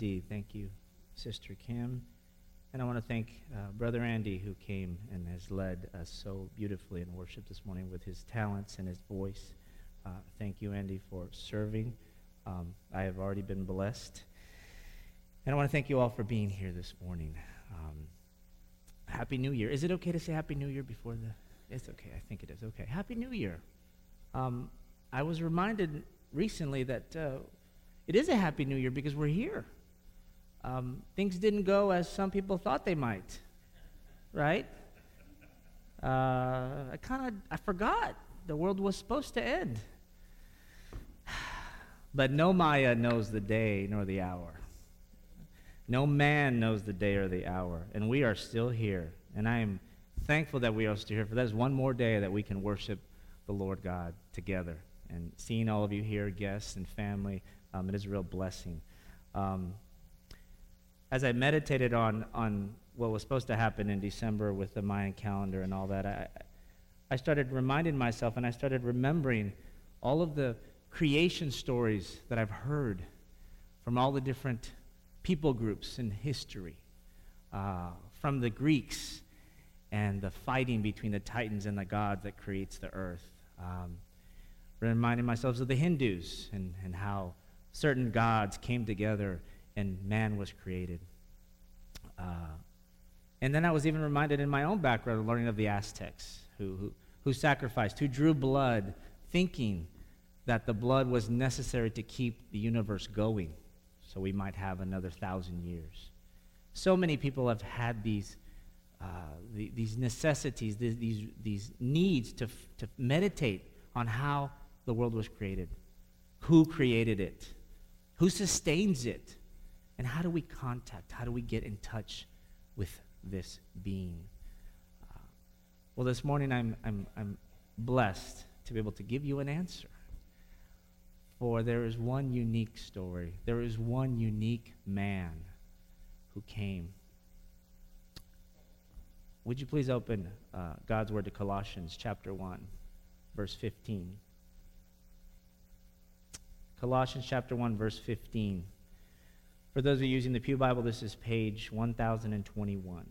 indeed. Thank you, Sister Kim. And I want to thank uh, Brother Andy, who came and has led us so beautifully in worship this morning with his talents and his voice. Uh, thank you, Andy, for serving. Um, I have already been blessed. And I want to thank you all for being here this morning. Um, Happy New Year. Is it okay to say Happy New Year before the? It's okay. I think it is. Okay. Happy New Year. Um, I was reminded recently that uh, it is a Happy New Year because we're here. Um, things didn't go as some people thought they might, right? Uh, I kind of I forgot the world was supposed to end. But no Maya knows the day nor the hour. No man knows the day or the hour, and we are still here. And I am thankful that we are still here, for that is one more day that we can worship the Lord God together. And seeing all of you here, guests and family, um, it is a real blessing. Um, as I meditated on, on what was supposed to happen in December with the Mayan calendar and all that, I, I started reminding myself and I started remembering all of the creation stories that I've heard from all the different people groups in history, uh, from the Greeks and the fighting between the titans and the gods that creates the earth. Um, reminding myself of the Hindus and, and how certain gods came together and man was created. Uh, and then I was even reminded in my own background of learning of the Aztecs who, who, who sacrificed, who drew blood, thinking that the blood was necessary to keep the universe going so we might have another thousand years. So many people have had these, uh, the, these necessities, these, these, these needs to, to meditate on how the world was created, who created it, who sustains it, and how do we contact, how do we get in touch with this being? Uh, well, this morning I'm, I'm, I'm blessed to be able to give you an answer. For there is one unique story. There is one unique man who came. Would you please open uh, God's word to Colossians chapter 1, verse 15? Colossians chapter 1, verse 15. For those of you using the Pew Bible, this is page 1021.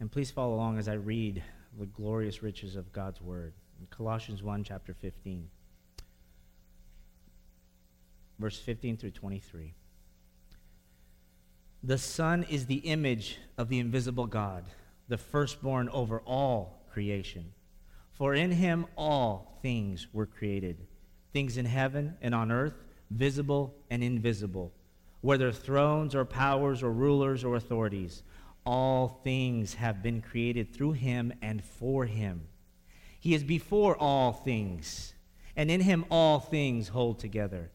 And please follow along as I read the glorious riches of God's word. In Colossians 1, chapter 15, verse 15 through 23. The Son is the image of the invisible God, the firstborn over all creation. For in him all things were created, things in heaven and on earth, visible and invisible, whether thrones or powers or rulers or authorities all things have been created through him and for him. He is before all things, and in him all things hold together.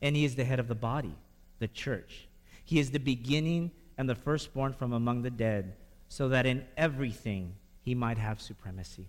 And he is the head of the body, the church. He is the beginning and the firstborn from among the dead, so that in everything he might have supremacy.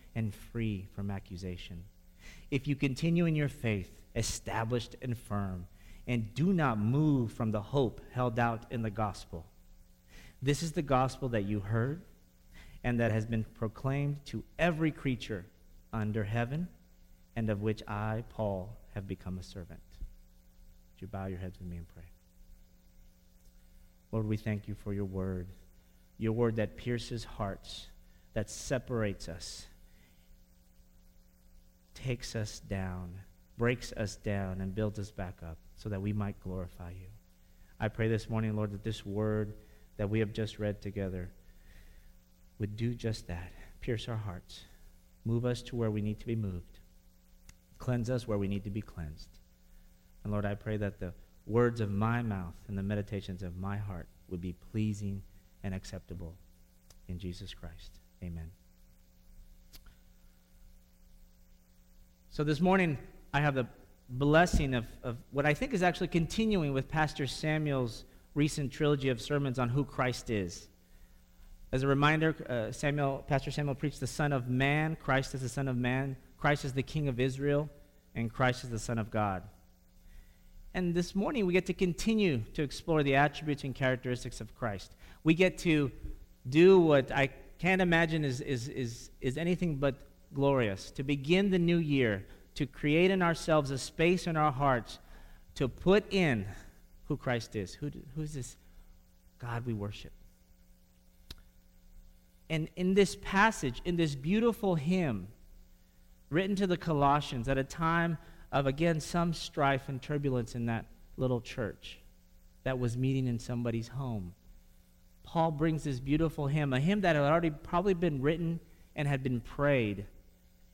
and free from accusation. If you continue in your faith, established and firm, and do not move from the hope held out in the gospel, this is the gospel that you heard and that has been proclaimed to every creature under heaven, and of which I, Paul, have become a servant. Would you bow your heads with me and pray? Lord, we thank you for your word, your word that pierces hearts, that separates us, takes us down, breaks us down, and builds us back up so that we might glorify you. I pray this morning, Lord, that this word that we have just read together would do just that pierce our hearts, move us to where we need to be moved, cleanse us where we need to be cleansed. And Lord, I pray that the words of my mouth and the meditations of my heart would be pleasing and acceptable in Jesus Christ. Amen. So this morning, I have the blessing of, of what I think is actually continuing with Pastor Samuel's recent trilogy of sermons on who Christ is. As a reminder, uh, Samuel, Pastor Samuel preached the Son of Man. Christ is the Son of Man. Christ is the King of Israel, and Christ is the Son of God. And this morning, we get to continue to explore the attributes and characteristics of Christ. We get to do what I can't imagine is, is, is, is anything but glorious to begin the new year, to create in ourselves a space in our hearts to put in who Christ is. Who, who's this God we worship? And in this passage, in this beautiful hymn written to the Colossians at a time of, again, some strife and turbulence in that little church that was meeting in somebody's home, Paul brings this beautiful hymn, a hymn that had already probably been written and had been prayed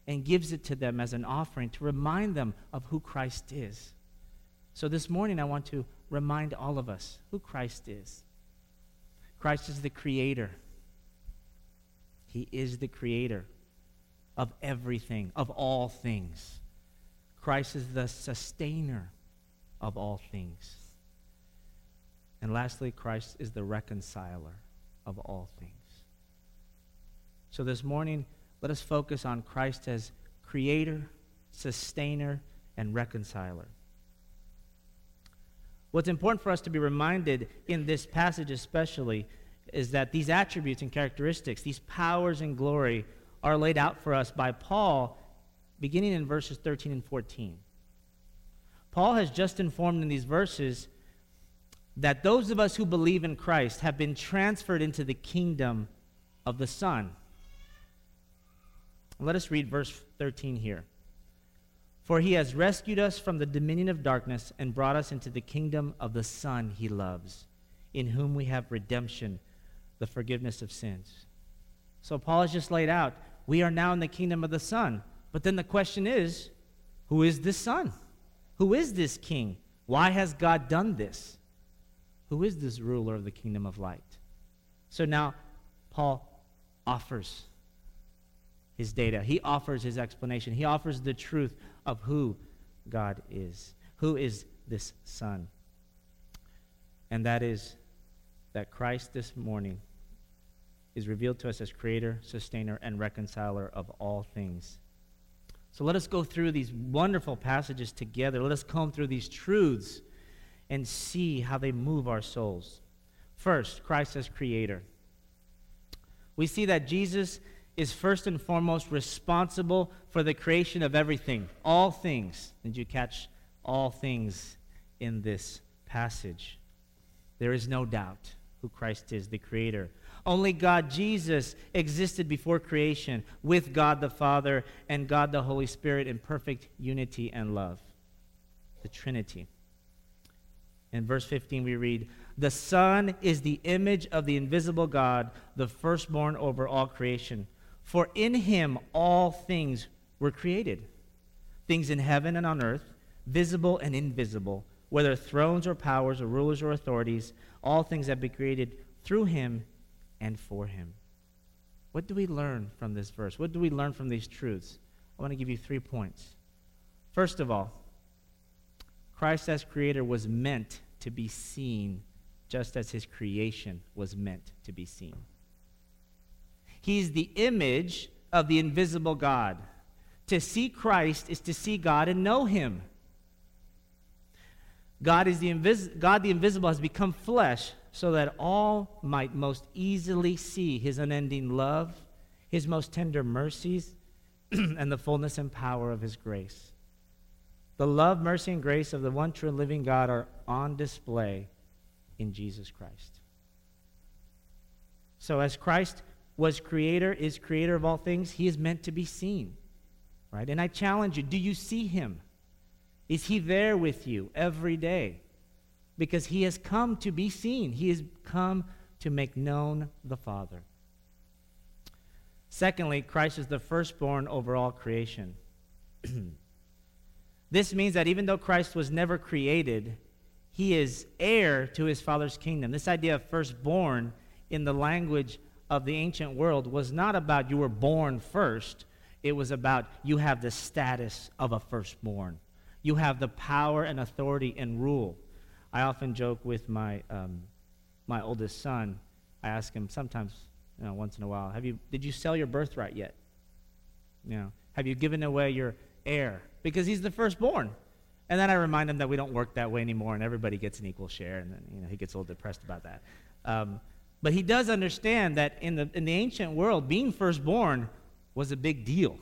and gives it to them as an offering to remind them of who Christ is. So this morning, I want to remind all of us who Christ is. Christ is the creator. He is the creator of everything, of all things. Christ is the sustainer of all things. And lastly, Christ is the reconciler of all things. So this morning, let us focus on Christ as creator, sustainer, and reconciler. What's important for us to be reminded in this passage, especially, is that these attributes and characteristics, these powers and glory, are laid out for us by Paul beginning in verses 13 and 14. Paul has just informed in these verses that those of us who believe in Christ have been transferred into the kingdom of the Son. Let us read verse 13 here. For he has rescued us from the dominion of darkness and brought us into the kingdom of the Son he loves, in whom we have redemption, the forgiveness of sins. So Paul has just laid out we are now in the kingdom of the Son. But then the question is who is this Son? Who is this King? Why has God done this? Who is this ruler of the kingdom of light? So now Paul offers his data. He offers his explanation. He offers the truth of who God is. Who is this Son? And that is that Christ this morning is revealed to us as creator, sustainer, and reconciler of all things. So let us go through these wonderful passages together. Let us comb through these truths and see how they move our souls. First, Christ as creator. We see that Jesus is first and foremost responsible for the creation of everything, all things. Did you catch all things in this passage? There is no doubt who Christ is, the creator. Only God Jesus existed before creation with God the Father and God the Holy Spirit in perfect unity and love. The Trinity. In verse 15, we read, The Son is the image of the invisible God, the firstborn over all creation. For in him all things were created things in heaven and on earth, visible and invisible, whether thrones or powers or rulers or authorities, all things have been created through him and for him. What do we learn from this verse? What do we learn from these truths? I want to give you three points. First of all, Christ as creator was meant to be seen just as his creation was meant to be seen. He's the image of the invisible God. To see Christ is to see God and know him. God, is the invis- God the invisible has become flesh so that all might most easily see his unending love, his most tender mercies, and the fullness and power of his grace. The love, mercy, and grace of the one true and living God are on display in Jesus Christ. So, as Christ was creator, is creator of all things, he is meant to be seen. Right? And I challenge you do you see him? Is he there with you every day? Because he has come to be seen, he has come to make known the Father. Secondly, Christ is the firstborn over all creation. this means that even though Christ was never created, he is heir to his Father's kingdom. This idea of firstborn in the language of the ancient world was not about you were born first. It was about you have the status of a firstborn. You have the power and authority and rule. I often joke with my, um, my oldest son. I ask him sometimes, you know, once in a while, have you, did you sell your birthright yet? You know, have you given away your heir? Because he's the firstborn. And then I remind him that we don't work that way anymore and everybody gets an equal share. And then, you know, he gets a little depressed about that. Um, but he does understand that in the, in the ancient world, being firstborn was a big deal.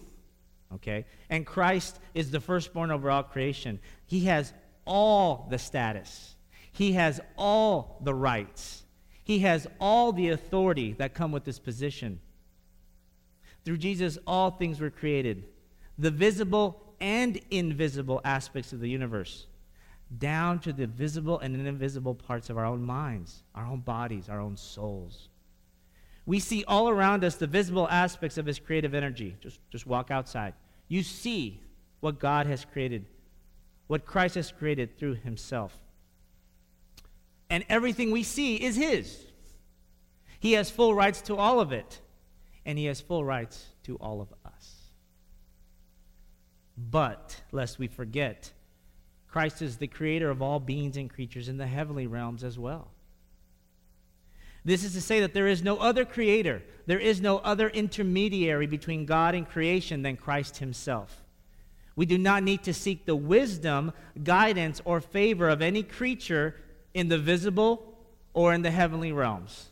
Okay? And Christ is the firstborn over all creation. He has all the status, he has all the rights, he has all the authority that come with this position. Through Jesus, all things were created the visible and invisible aspects of the universe, down to the visible and invisible parts of our own minds, our own bodies, our own souls. We see all around us the visible aspects of his creative energy. Just, just walk outside. You see what God has created, what Christ has created through himself. And everything we see is his. He has full rights to all of it, and he has full rights to all of us. But, lest we forget, Christ is the creator of all beings and creatures in the heavenly realms as well. This is to say that there is no other creator, there is no other intermediary between God and creation than Christ himself. We do not need to seek the wisdom, guidance, or favor of any creature in the visible or in the heavenly realms.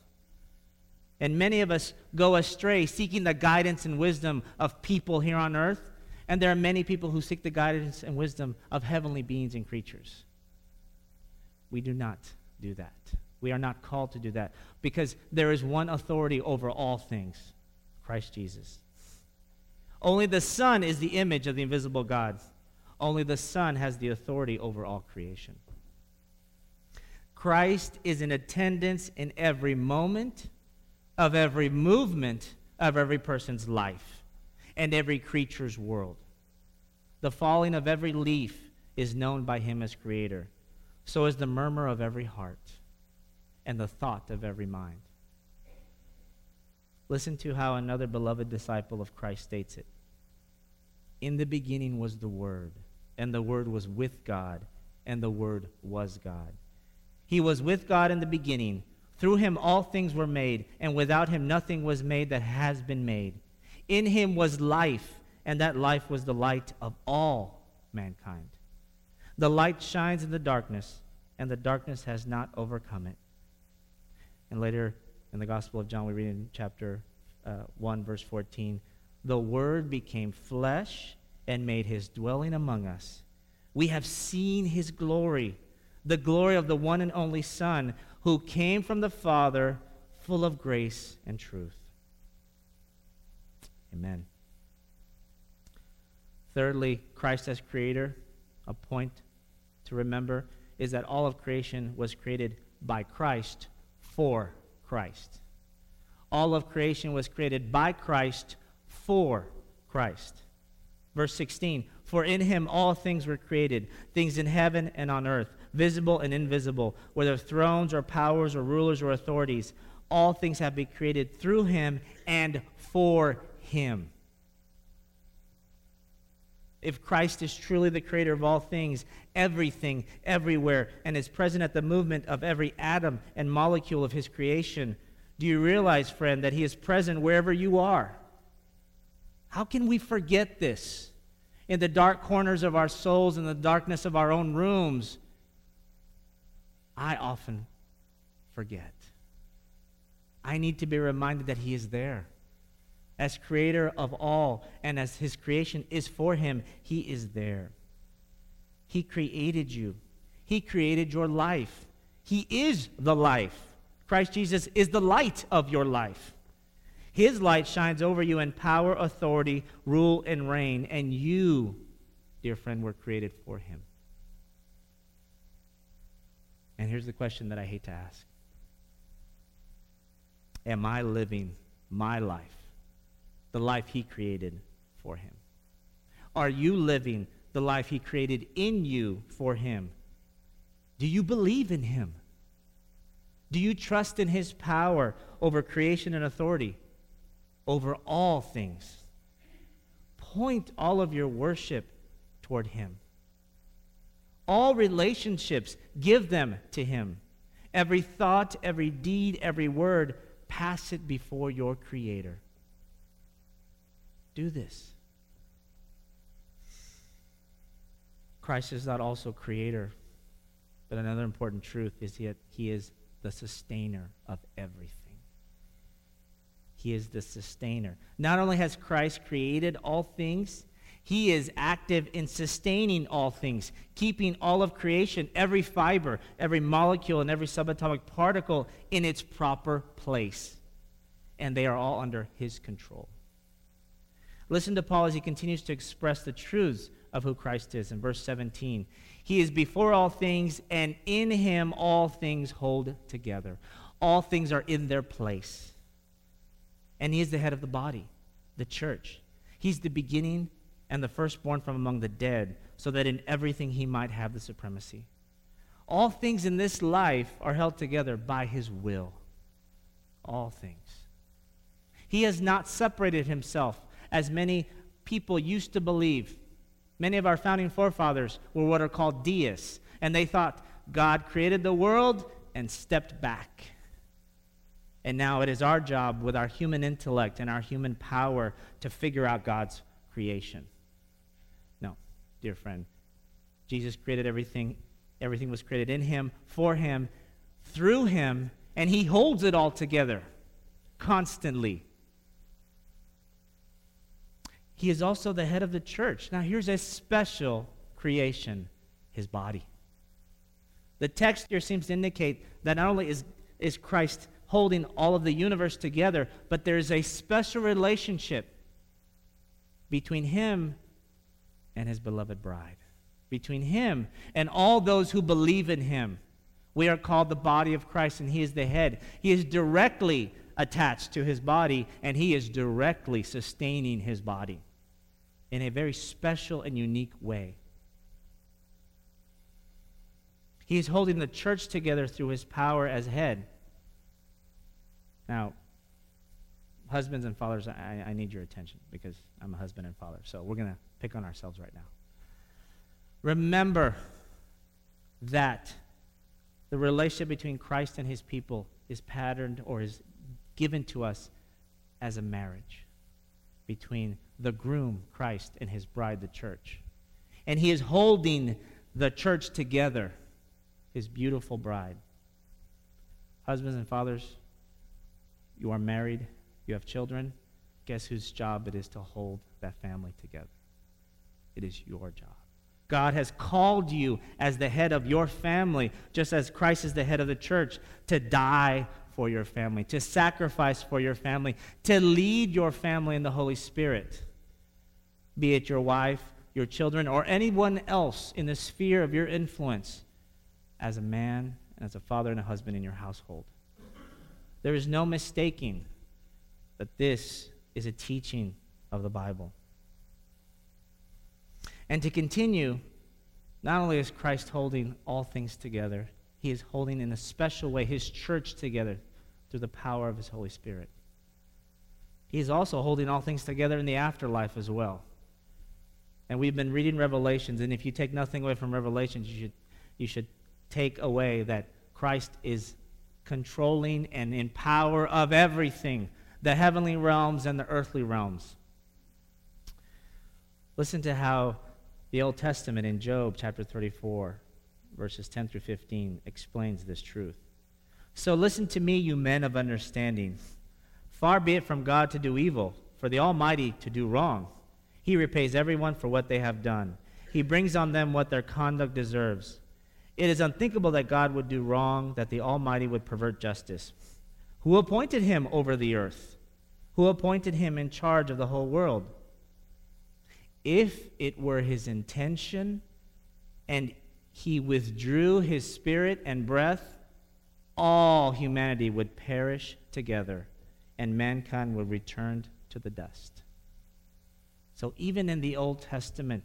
And many of us go astray seeking the guidance and wisdom of people here on earth and there are many people who seek the guidance and wisdom of heavenly beings and creatures. We do not do that. We are not called to do that because there is one authority over all things Christ Jesus. Only the Son is the image of the invisible God. Only the Son has the authority over all creation. Christ is in attendance in every moment of every movement of every person's life and every creature's world. The falling of every leaf is known by him as creator. So is the murmur of every heart and the thought of every mind. Listen to how another beloved disciple of Christ states it. In the beginning was the Word, and the Word was with God, and the Word was God. He was with God in the beginning. Through him all things were made, and without him nothing was made that has been made. In him was life, and that life was the light of all mankind. The light shines in the darkness, and the darkness has not overcome it. And later in the Gospel of John, we read in chapter uh, 1, verse 14 The Word became flesh and made his dwelling among us. We have seen his glory, the glory of the one and only Son, who came from the Father, full of grace and truth. Amen. Thirdly, Christ as creator, a point to remember is that all of creation was created by Christ for Christ. All of creation was created by Christ for Christ. Verse 16 For in him all things were created, things in heaven and on earth, visible and invisible, whether thrones or powers or rulers or authorities. All things have been created through him and for him. If Christ is truly the creator of all things, everything, everywhere, and is present at the movement of every atom and molecule of his creation, do you realize, friend, that he is present wherever you are? How can we forget this? In the dark corners of our souls, in the darkness of our own rooms, I often forget. I need to be reminded that he is there as creator of all and as his creation is for him, he is there. He created you, he created your life. He is the life. Christ Jesus is the light of your life. His light shines over you in power, authority, rule, and reign, and you, dear friend, were created for him. And here's the question that I hate to ask Am I living my life the life He created for Him? Are you living the life He created in you for Him? Do you believe in Him? Do you trust in His power over creation and authority, over all things? point all of your worship toward Him. All relationships, give them to Him. Every thought, every deed, every word, pass it before your Creator. Do this. Christ is not also Creator, but another important truth is that He is the sustainer of everything. He is the sustainer. Not only has Christ created all things, he is active in sustaining all things, keeping all of creation, every fiber, every molecule, and every subatomic particle in its proper place. And they are all under his control. Listen to Paul as he continues to express the truths of who Christ is in verse 17. He is before all things, and in him all things hold together. All things are in their place. And he is the head of the body, the church. He's the beginning and the firstborn from among the dead, so that in everything he might have the supremacy. All things in this life are held together by his will. All things. He has not separated himself, as many people used to believe. Many of our founding forefathers were what are called deists, and they thought God created the world and stepped back. And now it is our job with our human intellect and our human power to figure out God's creation. No, dear friend. Jesus created everything. Everything was created in him, for him, through him, and he holds it all together constantly. He is also the head of the church. Now, here's a special creation his body. The text here seems to indicate that not only is, is Christ holding all of the universe together, but there's a special relationship between him and his beloved bride, between him and all those who believe in him. We are called the body of Christ, and he is the head. He is directly attached to his body, and he is directly sustaining his body in a very special and unique way. He is holding the church together through his power as head. Now, husbands and fathers, I, I, need your attention because I'm a husband and father. So we're going to pick on ourselves right now. Remember that the relationship between Christ and his people is patterned or is given to us as a marriage between the groom, Christ, and his bride, the church. And he is holding the church together, his beautiful bride. Husbands and fathers, you are married, you have children. Guess whose job it is to hold that family together? It is your job. God has called you as the head of your family, just as Christ is the head of the church, to die for your family, to sacrifice for your family, to lead your family in the Holy Spirit. Be it your wife, your children, or anyone else in the sphere of your influence as a man as a father and a husband in your household. There is no mistaking that this is a teaching of the Bible. And to continue, not only is Christ holding all things together, he is holding in a special way his church together through the power of his Holy Spirit. He is also holding all things together in the afterlife as well. And we've been reading Revelations, and if you take nothing away from Revelations, you should, you should take away that Christ is controlling and in power of everything the heavenly realms and the earthly realms. Listen to how the Old Testament in Job chapter 34, verses 10 through 15, explains this truth. So listen to me, you men of understanding. Far be it from God to do evil, for the Almighty to do wrong. He repays everyone for what they have done. He brings on them what their conduct deserves. It is unthinkable that God would do wrong, that the Almighty would pervert justice. Who appointed him over the earth? Who appointed him in charge of the whole world? If it were his intention and he withdrew his spirit and breath, all humanity would perish together and mankind would return to the dust. So, even in the Old Testament,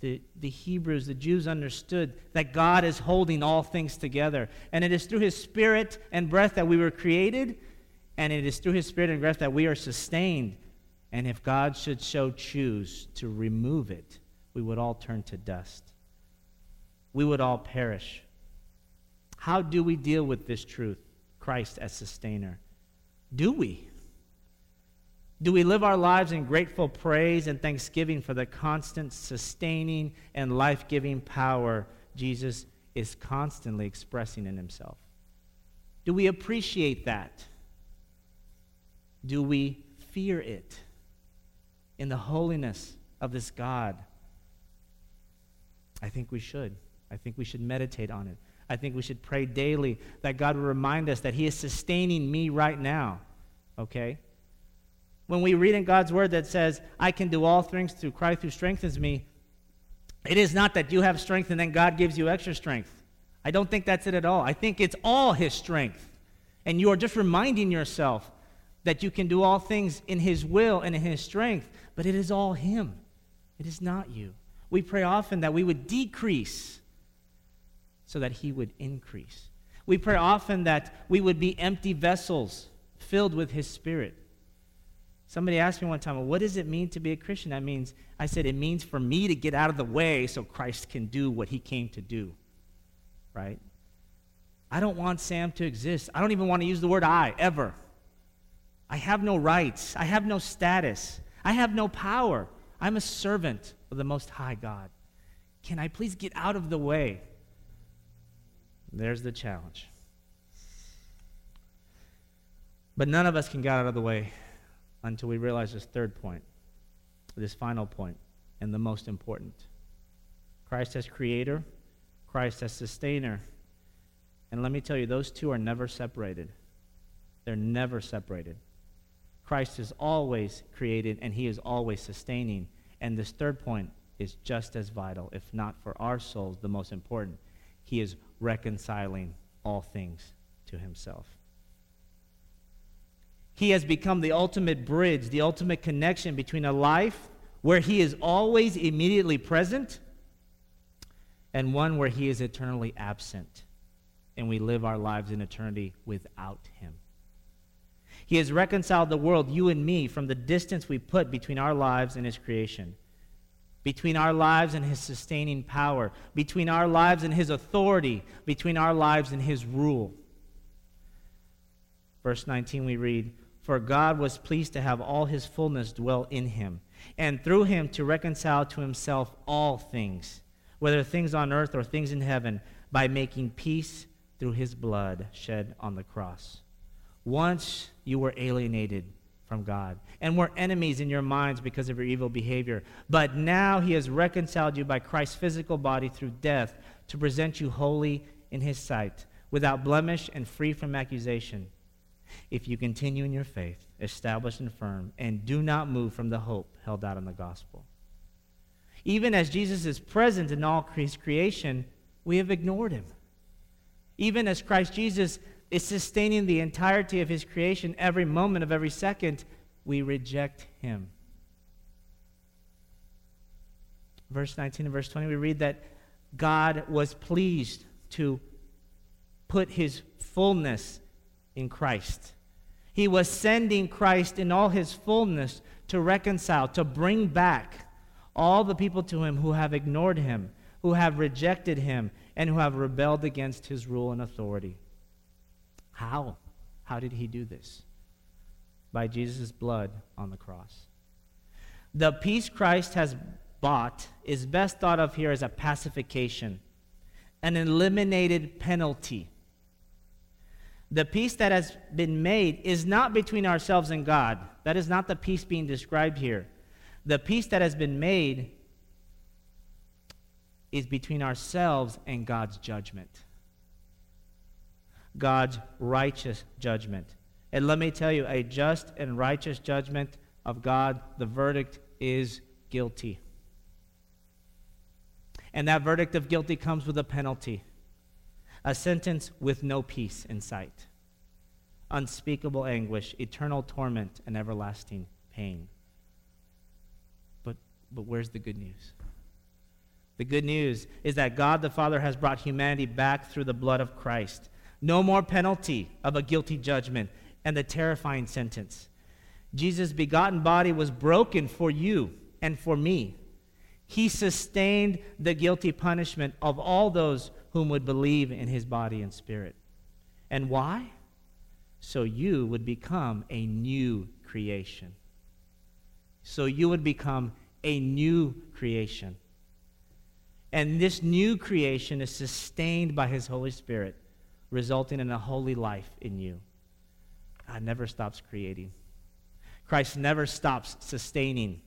the, the Hebrews, the Jews understood that God is holding all things together. And it is through his spirit and breath that we were created, and it is through his spirit and breath that we are sustained And if God should so choose to remove it, we would all turn to dust. We would all perish. How do we deal with this truth? Christ as sustainer. Do we? Do we live our lives in grateful praise and thanksgiving for the constant sustaining and life giving power Jesus is constantly expressing in himself? Do we appreciate that? Do we fear it in the holiness of this God? I think we should. I think we should meditate on it. I think we should pray daily that God will remind us that He is sustaining me right now. Okay? When we read in God's word that says, I can do all things through Christ who strengthens me, it is not that you have strength and then God gives you extra strength. I don't think that's it at all. I think it's all His strength. And you are just reminding yourself that you can do all things in His will and in His strength, but it is all Him. It is not you. We pray often that we would decrease so that He would increase. We pray often that we would be empty vessels filled with His Spirit. Somebody asked me one time, well, what does it mean to be a Christian? That means, I said, it means for me to get out of the way so Christ can do what He came to do. Right? I don't want Sam to exist. I don't even want to use the word I ever. I have no rights. I have no status. I have no power. I'm a servant of the Most High God. Can I please get out of the way there's the challenge. But none of us can get out of the way until we realize this third point, this final point, and the most important. Christ as creator, Christ as sustainer. And let me tell you, those two are never separated. They're never separated. Christ is always created and he is always sustaining. And this third point is just as vital, if not for our souls, the most important. He is reconciling all things to himself. He has become the ultimate bridge, the ultimate connection between a life where he is always immediately present and one where he is eternally absent and we live our lives in eternity without him. He has reconciled the world, you and me, from the distance we put between our lives and his creation between our lives and his sustaining power, between our lives and his authority, between our lives and his rule. Verse 19, we read, For God was pleased to have all his fullness dwell in him, and through him to reconcile to himself all things, whether things on earth or things in heaven, by making peace through his blood shed on the cross. Once you were alienated from God and were enemies in your minds because of your evil behavior. But now he has reconciled you by Christ's physical body through death to present you holy in his sight, without blemish and free from accusation. If you continue in your faith, established and firm, and do not move from the hope held out in the gospel. Even as Jesus is present in all his creation, we have ignored him. Even as Christ Jesus is sustaining the entirety of his creation every moment of every second, we reject him. Verse 19 and verse 20, we read that God was pleased to put his fullness in Christ. He was sending Christ in all his fullness to reconcile, to bring back all the people to him who have ignored him, who have rejected him, and who have rebelled against his rule and authority. How? How did he do this? By Jesus' blood on the cross. The peace Christ has bought is best thought of here as a pacification, an eliminated penalty. The peace that has been made is not between ourselves and God. That is not the peace being described here. The peace that has been made is between ourselves and God's judgment. God's righteous judgment. And let me tell you, a just and righteous judgment of God, the verdict is guilty. And that verdict of guilty comes with a penalty a sentence with no peace in sight, unspeakable anguish, eternal torment, and everlasting pain. But, but where's the good news? The good news is that God the Father has brought humanity back through the blood of Christ. No more penalty of a guilty judgment and the terrifying sentence. Jesus' begotten body was broken for you and for me. He sustained the guilty punishment of all those whom would believe in his body and spirit. And why? So you would become a new creation. So you would become a new creation. And this new creation is sustained by his Holy Spirit, resulting in a holy life in you. God never stops creating. Christ never stops sustaining.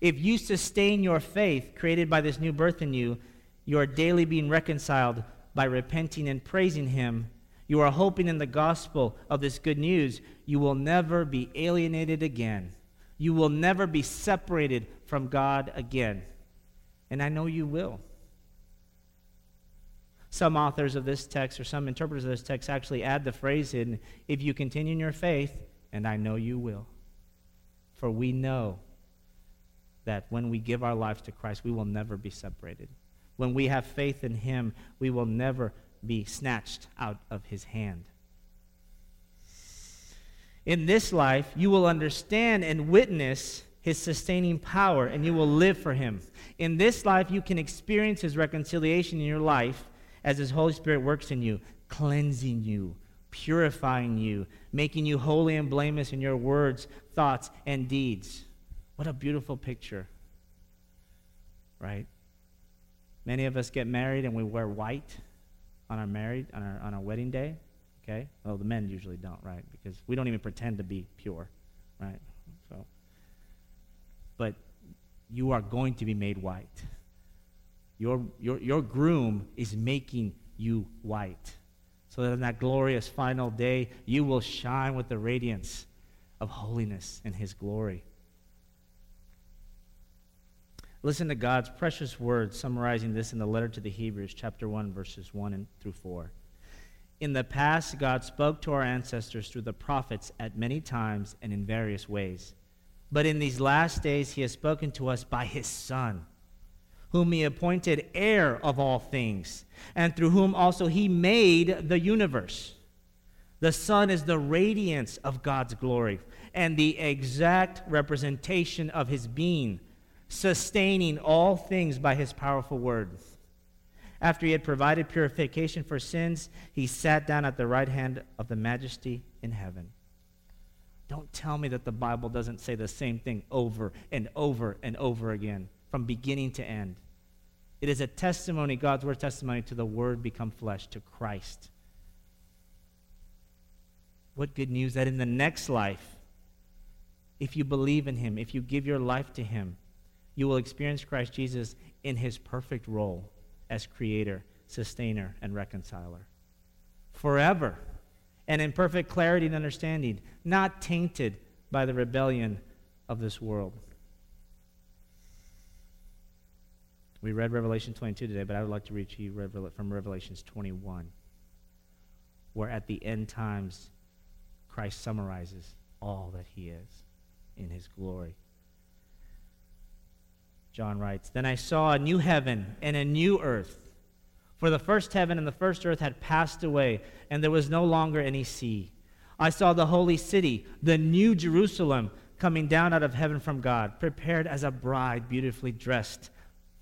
If you sustain your faith created by this new birth in you, you are daily being reconciled by repenting and praising Him. You are hoping in the gospel of this good news. You will never be alienated again. You will never be separated from God again. And I know you will. Some authors of this text or some interpreters of this text actually add the phrase in, if you continue in your faith, and I know you will. For we know that when we give our lives to Christ, we will never be separated. When we have faith in Him, we will never be snatched out of His hand. In this life, you will understand and witness His sustaining power, and you will live for Him. In this life, you can experience His reconciliation in your life as His Holy Spirit works in you, cleansing you, purifying you, making you holy and blameless in your words, thoughts, and deeds. What a beautiful picture, right? Many of us get married and we wear white on our married on our on our wedding day. Okay? Well, the men usually don't, right? Because we don't even pretend to be pure, right? So, but you are going to be made white. Your, your, your groom is making you white. So that on that glorious final day, you will shine with the radiance of holiness and his glory. Listen to God's precious words summarizing this in the letter to the Hebrews, chapter 1, verses 1 and through 4. In the past, God spoke to our ancestors through the prophets at many times and in various ways. But in these last days, he has spoken to us by his Son whom he appointed heir of all things, and through whom also he made the universe. The Son is the radiance of God's glory and the exact representation of his being, sustaining all things by his powerful word. After he had provided purification for sins, he sat down at the right hand of the majesty in heaven. Don't tell me that the Bible doesn't say the same thing over and over and over again, from beginning to end. It is a testimony, God's word testimony to the word become flesh, to Christ. What good news that in the next life, if you believe in him, if you give your life to him, you will experience Christ Jesus in his perfect role as creator, sustainer, and reconciler. Forever, and in perfect clarity and understanding, not tainted by the rebellion of this world. We read Revelation 22 today, but I would like to read to you from Revelations 21, where at the end times, Christ summarizes all that he is in his glory. John writes Then I saw a new heaven and a new earth. For the first heaven and the first earth had passed away, and there was no longer any sea. I saw the holy city, the new Jerusalem, coming down out of heaven from God, prepared as a bride beautifully dressed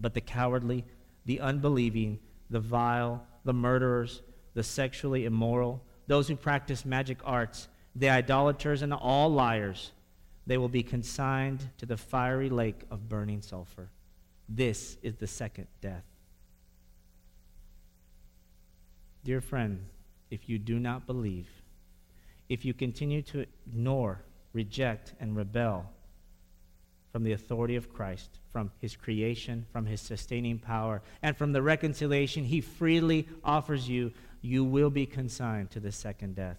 But the cowardly, the unbelieving, the vile, the murderers, the sexually immoral, those who practice magic arts, the idolaters, and all liars they will be consigned to the fiery lake of burning sulfur. This is the second death. Dear friend, if you do not believe, if you continue to ignore, reject, and rebel from the authority of Christ, from his creation, from his sustaining power, and from the reconciliation he freely offers you, you will be consigned to the second death.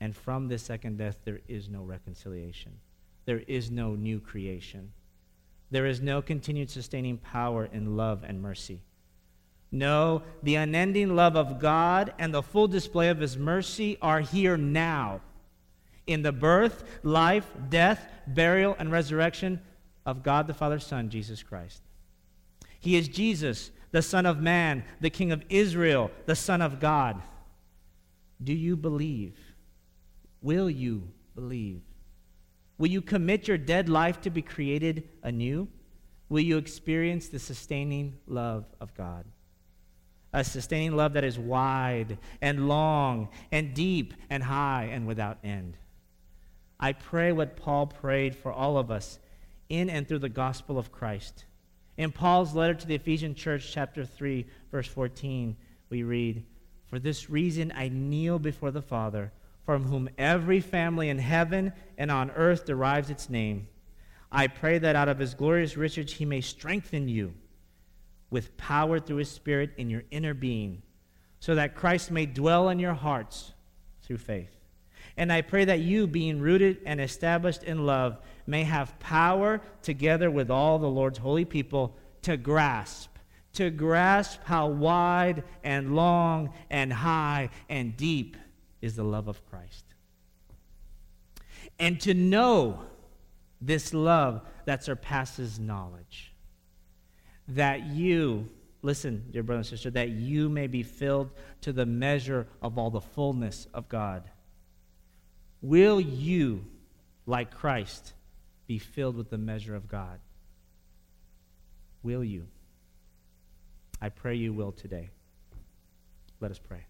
And from this second death, there is no reconciliation. There is no new creation. There is no continued sustaining power in love and mercy. No, the unending love of God and the full display of His mercy are here now in the birth, life, death, burial, and resurrection of God the Father, Son, Jesus Christ. He is Jesus, the Son of Man, the King of Israel, the Son of God. Do you believe? Will you believe? Will you commit your dead life to be created anew? Will you experience the sustaining love of God? A sustaining love that is wide and long and deep and high and without end. I pray what Paul prayed for all of us in and through the gospel of Christ. In Paul's letter to the Ephesian church, chapter 3, verse 14, we read, For this reason I kneel before the Father from whom every family in heaven and on earth derives its name. I pray that out of his glorious riches he may strengthen you with power through his Spirit in your inner being, so that Christ may dwell in your hearts through faith. And I pray that you, being rooted and established in love, may have power together with all the Lord's holy people to grasp, to grasp how wide and long and high and deep is the love of Christ. And to know this love that surpasses knowledge. That you, listen, dear brother and sister, that you may be filled to the measure of all the fullness of God. Will you, like Christ, be filled with the measure of God? Will you? I pray you will today. Let us pray.